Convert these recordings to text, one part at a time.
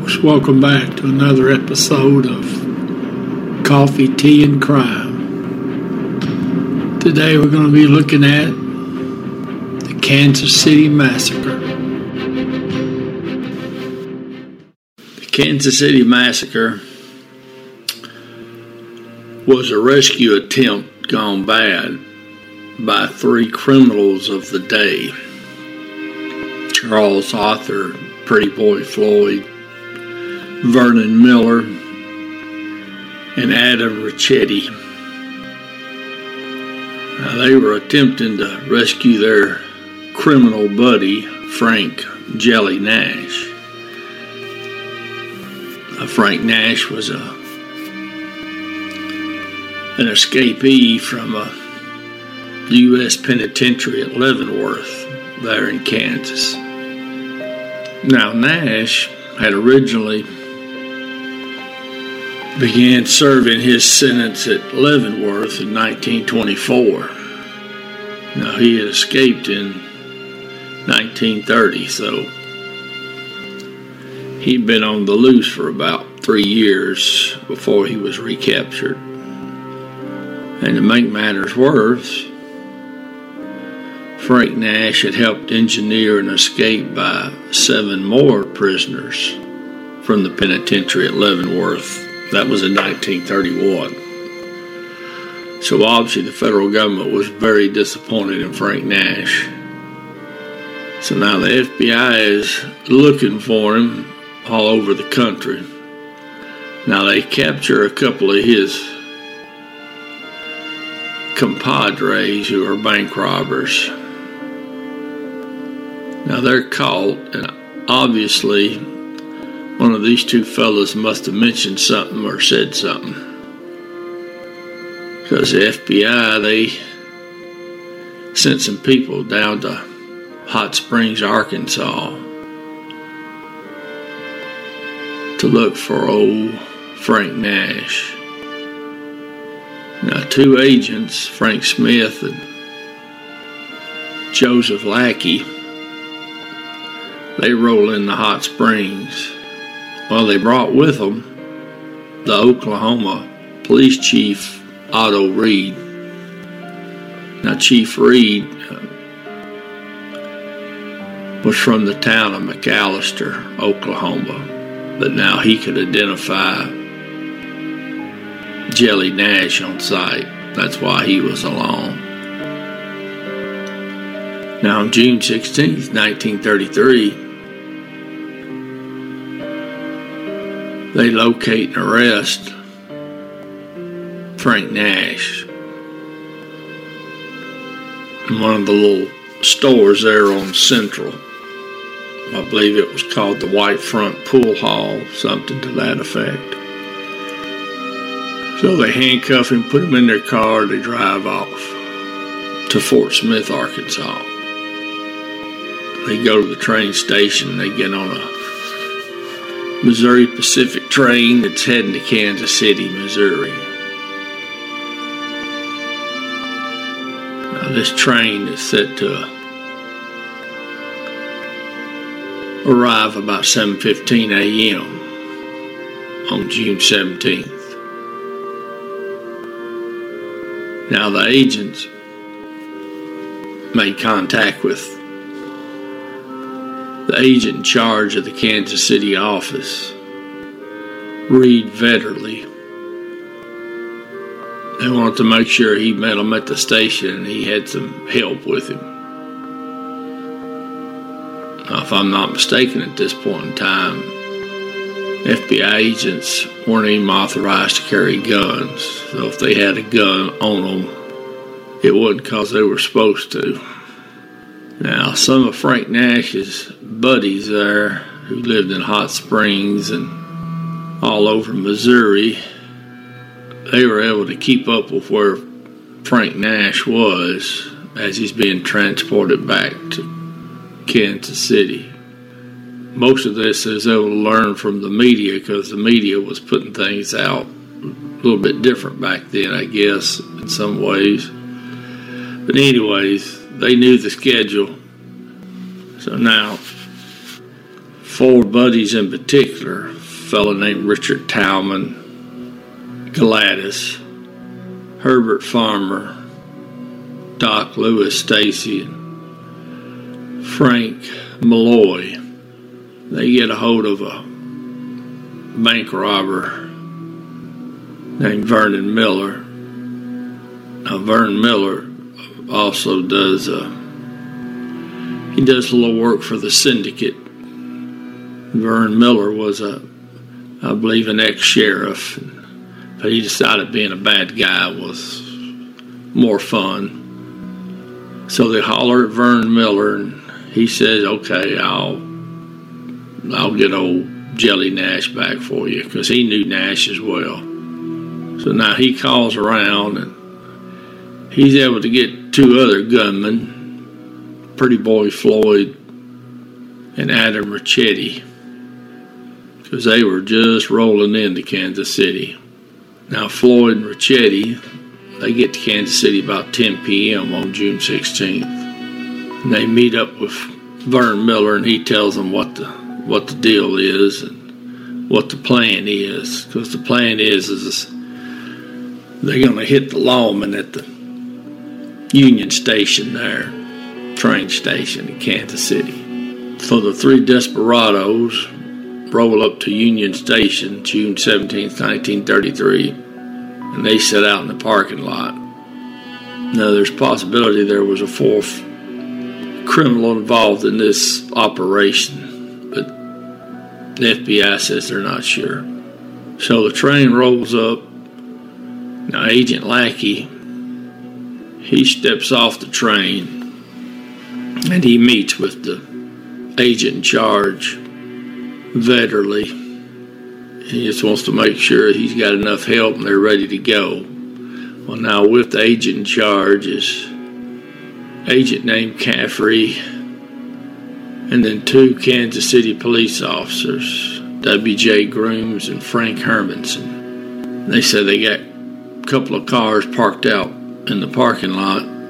folks. Welcome back to another episode of Coffee, Tea, and Crime. Today we're going to be looking at the Kansas City Massacre. The Kansas City Massacre was a rescue attempt gone bad by three criminals of the day Charles Arthur, Pretty Boy Floyd, Vernon Miller, and Adam Richetti. Now, they were attempting to rescue their criminal buddy, Frank Jelly Nash. Frank Nash was a an escapee from uh, a U.S. penitentiary at Leavenworth, there in Kansas. Now, Nash had originally began serving his sentence at Leavenworth in 1924. Now, he had escaped in 1930, so he'd been on the loose for about three years before he was recaptured. And to make matters worse, Frank Nash had helped engineer an escape by seven more prisoners from the penitentiary at Leavenworth that was in 1931. So obviously the federal government was very disappointed in Frank Nash. So now the FBI is looking for him all over the country. Now they capture a couple of his compadres who are bank robbers. Now they're caught, and obviously one of these two fellows must have mentioned something or said something. Because the FBI, they sent some people down to Hot Springs, Arkansas to look for old Frank Nash. Now, two agents, Frank Smith and Joseph Lackey, they roll in the Hot Springs well, they brought with them the Oklahoma police chief, Otto Reed. Now, Chief Reed uh, was from the town of McAlester, Oklahoma, but now he could identify Jelly Nash on sight. That's why he was along. Now, on June 16, 1933, they locate and arrest Frank Nash in one of the little stores there on Central. I believe it was called the White Front Pool Hall, something to that effect. So they handcuff him, put him in their car, they drive off to Fort Smith, Arkansas. They go to the train station, they get on a Missouri Pacific train that's heading to Kansas City, Missouri. Now, this train is set to arrive about 7:15 a.m. on June 17th. Now the agents made contact with the agent in charge of the Kansas City office, Reed Vetterli. They wanted to make sure he met him at the station and he had some help with him. Now, if I'm not mistaken, at this point in time, FBI agents weren't even authorized to carry guns. So if they had a gun on them, it wasn't because they were supposed to. Now, some of Frank Nash's buddies there who lived in Hot Springs and all over Missouri, they were able to keep up with where Frank Nash was as he's being transported back to Kansas City. Most of this is able to learn from the media because the media was putting things out a little bit different back then, I guess, in some ways. But, anyways, they knew the schedule. So now, four buddies in particular, a fellow named Richard Tallman, Galatas, Herbert Farmer, Doc Louis Stacy, and Frank Mulloy. They get a hold of a bank robber named Vernon Miller. Now, Vernon Miller also does uh, he does a little work for the syndicate. Vern Miller was a, I believe, an ex-sheriff, but he decided being a bad guy was more fun. So they holler at Vern Miller, and he says, "Okay, I'll, I'll get old Jelly Nash back for you," because he knew Nash as well. So now he calls around, and he's able to get two other gunmen Pretty Boy Floyd and Adam Richetti because they were just rolling into Kansas City. Now, Floyd and Richetti, they get to Kansas City about 10 p.m. on June 16th. And they meet up with Vern Miller, and he tells them what the what the deal is and what the plan is. Because the plan is is they're going to hit the lawman at the Union Station there train station in Kansas City. So the three desperados roll up to Union Station June 17, 1933, and they set out in the parking lot. Now, there's possibility there was a fourth criminal involved in this operation, but the FBI says they're not sure. So the train rolls up. Now, Agent Lackey, he steps off the train and he meets with the agent in charge, Vetterli. He just wants to make sure he's got enough help and they're ready to go. Well, now with the agent in charge is agent named Caffrey, and then two Kansas City police officers, W.J. Grooms and Frank Hermanson. They said they got a couple of cars parked out in the parking lot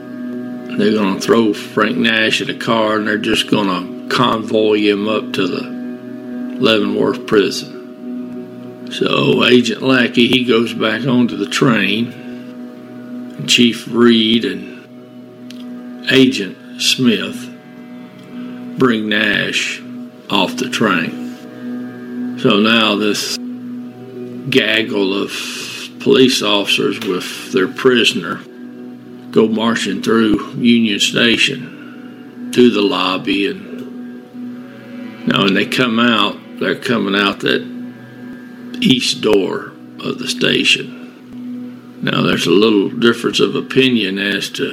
they're going to throw Frank Nash in a car and they're just going to convoy him up to the Leavenworth prison. So Agent Lackey, he goes back onto the train. Chief Reed and Agent Smith bring Nash off the train. So now this gaggle of police officers with their prisoner go marching through Union Station to the lobby, and now when they come out, they're coming out that east door of the station. Now there's a little difference of opinion as to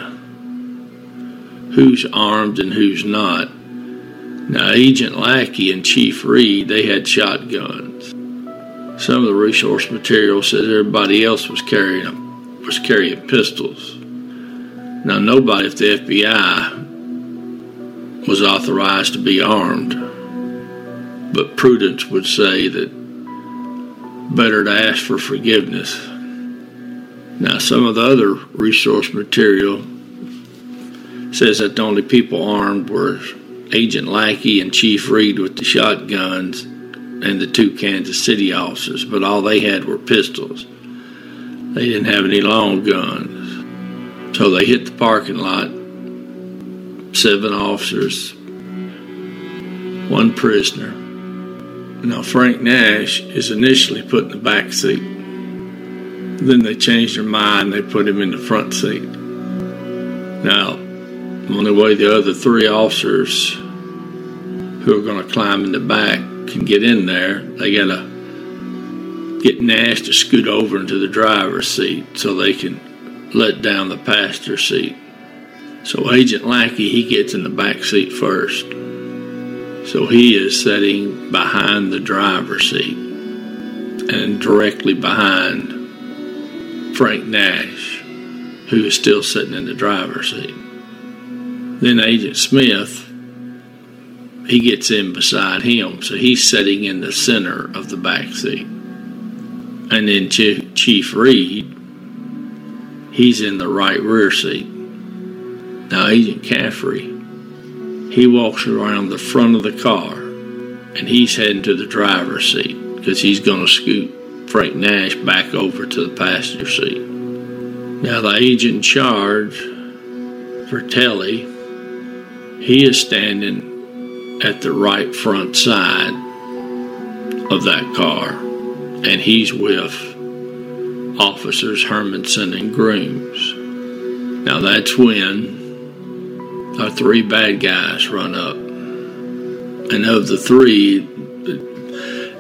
who's armed and who's not. Now Agent Lackey and Chief Reed, they had shotguns. Some of the resource material says everybody else was carrying them, was carrying pistols. Now, nobody at the FBI was authorized to be armed, but prudence would say that better to ask for forgiveness. Now, some of the other resource material says that the only people armed were Agent Lackey and Chief Reed with the shotguns and the two Kansas City officers, but all they had were pistols. They didn't have any long guns. So they hit the parking lot. Seven officers, one prisoner. Now, Frank Nash is initially put in the back seat. Then they changed their mind. They put him in the front seat. Now, on the way the other three officers who are going to climb in the back can get in there, they got to get Nash to scoot over into the driver's seat so they can let down the passenger seat. So Agent Lackey, he gets in the back seat first. So he is sitting behind the driver's seat and directly behind Frank Nash, who is still sitting in the driver's seat. Then Agent Smith, he gets in beside him, so he's sitting in the center of the back seat. And then Chief Reed, he's in the right rear seat. Now, Agent Caffrey, he walks around the front of the car and he's heading to the driver's seat because he's going to scoot Frank Nash back over to the passenger seat. Now, the agent in charge, Vertelli, he is standing at the right front side of that car, and he's with officers Hermanson and Grooms. Now, that's when our three bad guys run up and of the three,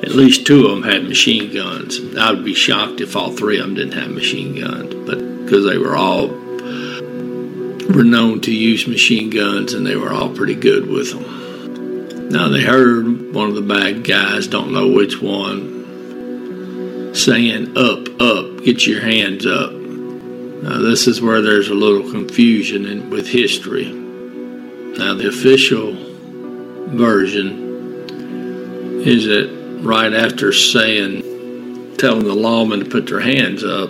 at least two of them had machine guns. I would be shocked if all three of them didn't have machine guns, but because they were all were known to use machine guns and they were all pretty good with them. Now they heard one of the bad guys, don't know which one, saying, Up, up, get your hands up. Now, this is where there's a little confusion in, with history. Now, the official version is that right after saying, telling the lawmen to put their hands up,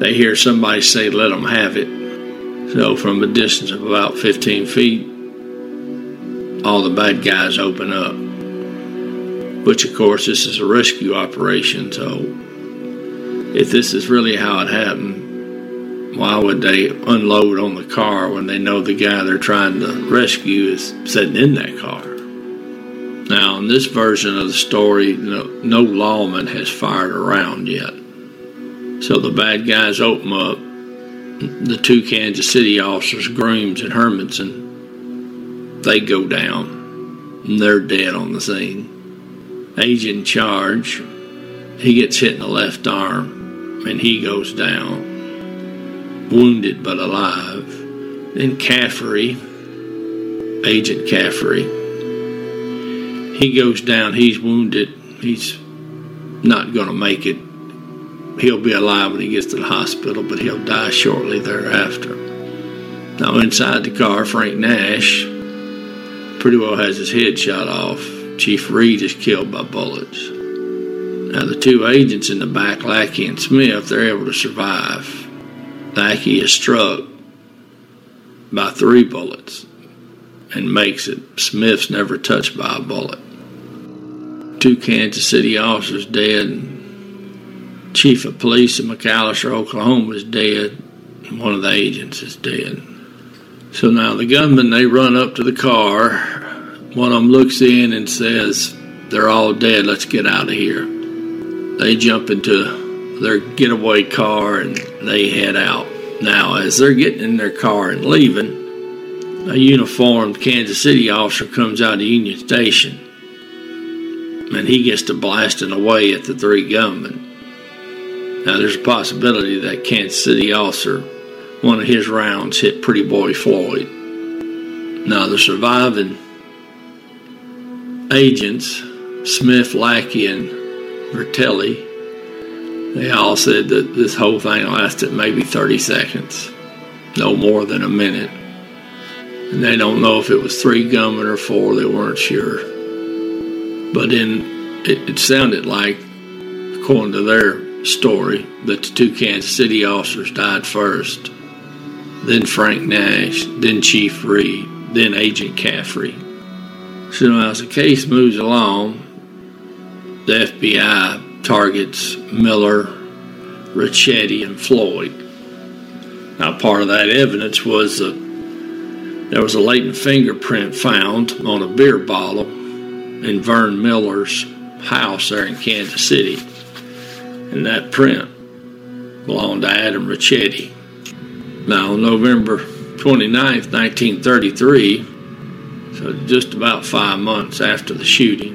they hear somebody say, let them have it. So, from a distance of about 15 feet, all the bad guys open up. Which, of course, this is a rescue operation, so if this is really how it happened, why would they unload on the car when they know the guy they're trying to rescue is sitting in that car? Now, in this version of the story, no, no lawman has fired around yet. So the bad guys open up. The two Kansas City officers, Grooms and Hermanson, they go down. And they're dead on the scene. Agent in charge, he gets hit in the left arm and he goes down wounded but alive. Then Caffrey, Agent Caffrey, he goes down, he's wounded, he's not going to make it. He'll be alive when he gets to the hospital, but he'll die shortly thereafter. Now, inside the car, Frank Nash pretty well has his head shot off. Chief Reed is killed by bullets. Now, the two agents in the back, Lackey and Smith, they're able to survive. Lackey is struck by three bullets and makes it. Smith's never touched by a bullet. Two Kansas City officers dead. Chief of police in McAlester, Oklahoma is dead. One of the agents is dead. So now the gunmen, they run up to the car. One of them looks in and says, They're all dead. Let's get out of here. They jump into their getaway car and they head out. Now, as they're getting in their car and leaving, a uniformed Kansas City officer comes out of Union Station and he gets to blasting away at the three gunmen. Now, there's a possibility that Kansas City officer, one of his rounds hit Pretty Boy Floyd. Now, the surviving agents, Smith, Lackey, and Vertelli, they all said that this whole thing lasted maybe 30 seconds, no more than a minute. And they don't know if it was three gunmen or four, they weren't sure. But in it, it sounded like, according to their story, that the two Kansas City officers died first, then Frank Nash, then Chief Reed, then Agent Caffrey. So as the case moves along, the FBI targets Miller, Richetti, and Floyd. Now, part of that evidence was that there was a latent fingerprint found on a beer bottle in Vern Miller's house there in Kansas City. And that print belonged to Adam Richetti. Now, on November 29, 1933, so just about five months after the shooting,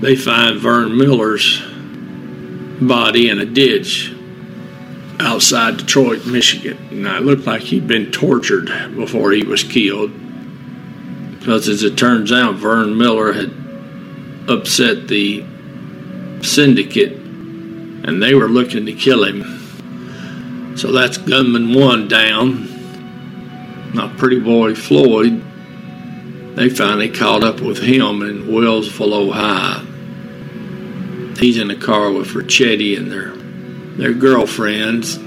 they find Vern Miller's body in a ditch outside Detroit, Michigan. Now, it looked like he'd been tortured before he was killed. Because as it turns out, Vern Miller had upset the syndicate and they were looking to kill him. So that's gunman one down. Now, pretty boy Floyd, they finally caught up with him in Wellsville, Ohio he's in the car with Richetti and their their girlfriends.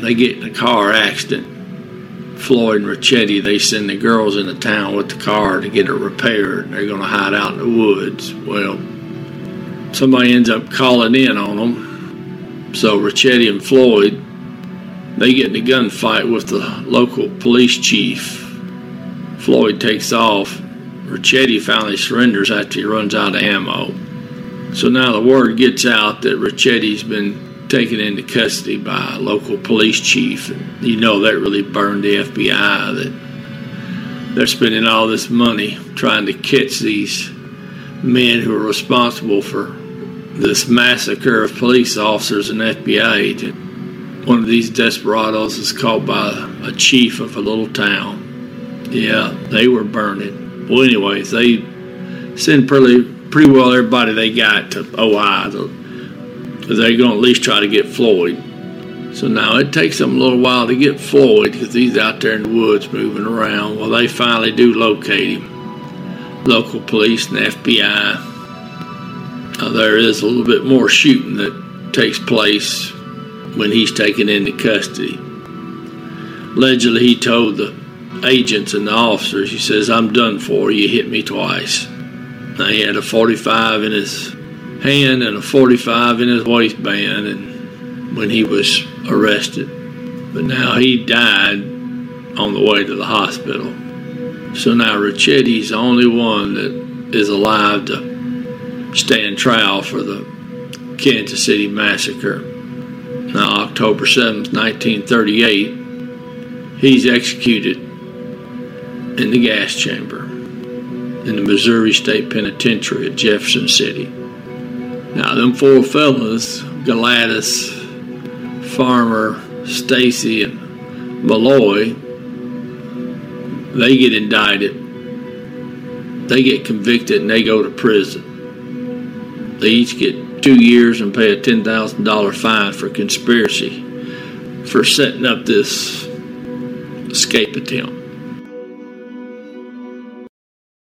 They get in a car accident. Floyd and Richetti, they send the girls into town with the car to get it repaired. They're going to hide out in the woods. Well, somebody ends up calling in on them. So Richetti and Floyd, they get in a gunfight with the local police chief. Floyd takes off. Richetti finally surrenders after he runs out of ammo. So now the word gets out that Richetti's been taken into custody by a local police chief. And you know that really burned the FBI that they're spending all this money trying to catch these men who are responsible for this massacre of police officers and FBI agents. One of these desperados is caught by a chief of a little town. Yeah, they were burning. Well, anyways, they send pretty pretty well everybody they got to. Because they're going to at least try to get Floyd. So now it takes them a little while to get Floyd because he's out there in the woods moving around. Well, they finally do locate him. Local police and FBI. Now, there is a little bit more shooting that takes place when he's taken into custody. Allegedly, he told the agents and the officers, he says, I'm done for. You hit me twice. Now, he had a 45 in his hand and a 45 in his waistband and when he was arrested. But now he died on the way to the hospital. So now Richetti's the only one that is alive to stand trial for the Kansas City massacre. Now, October 7th, 1938, he's executed in the gas chamber in the Missouri State Penitentiary at Jefferson City. Now, them four fellas, Galatas, Farmer, Stacy, and Mulloy, they get indicted. They get convicted and they go to prison. They each get two years and pay a $10,000 fine for conspiracy for setting up this escape attempt.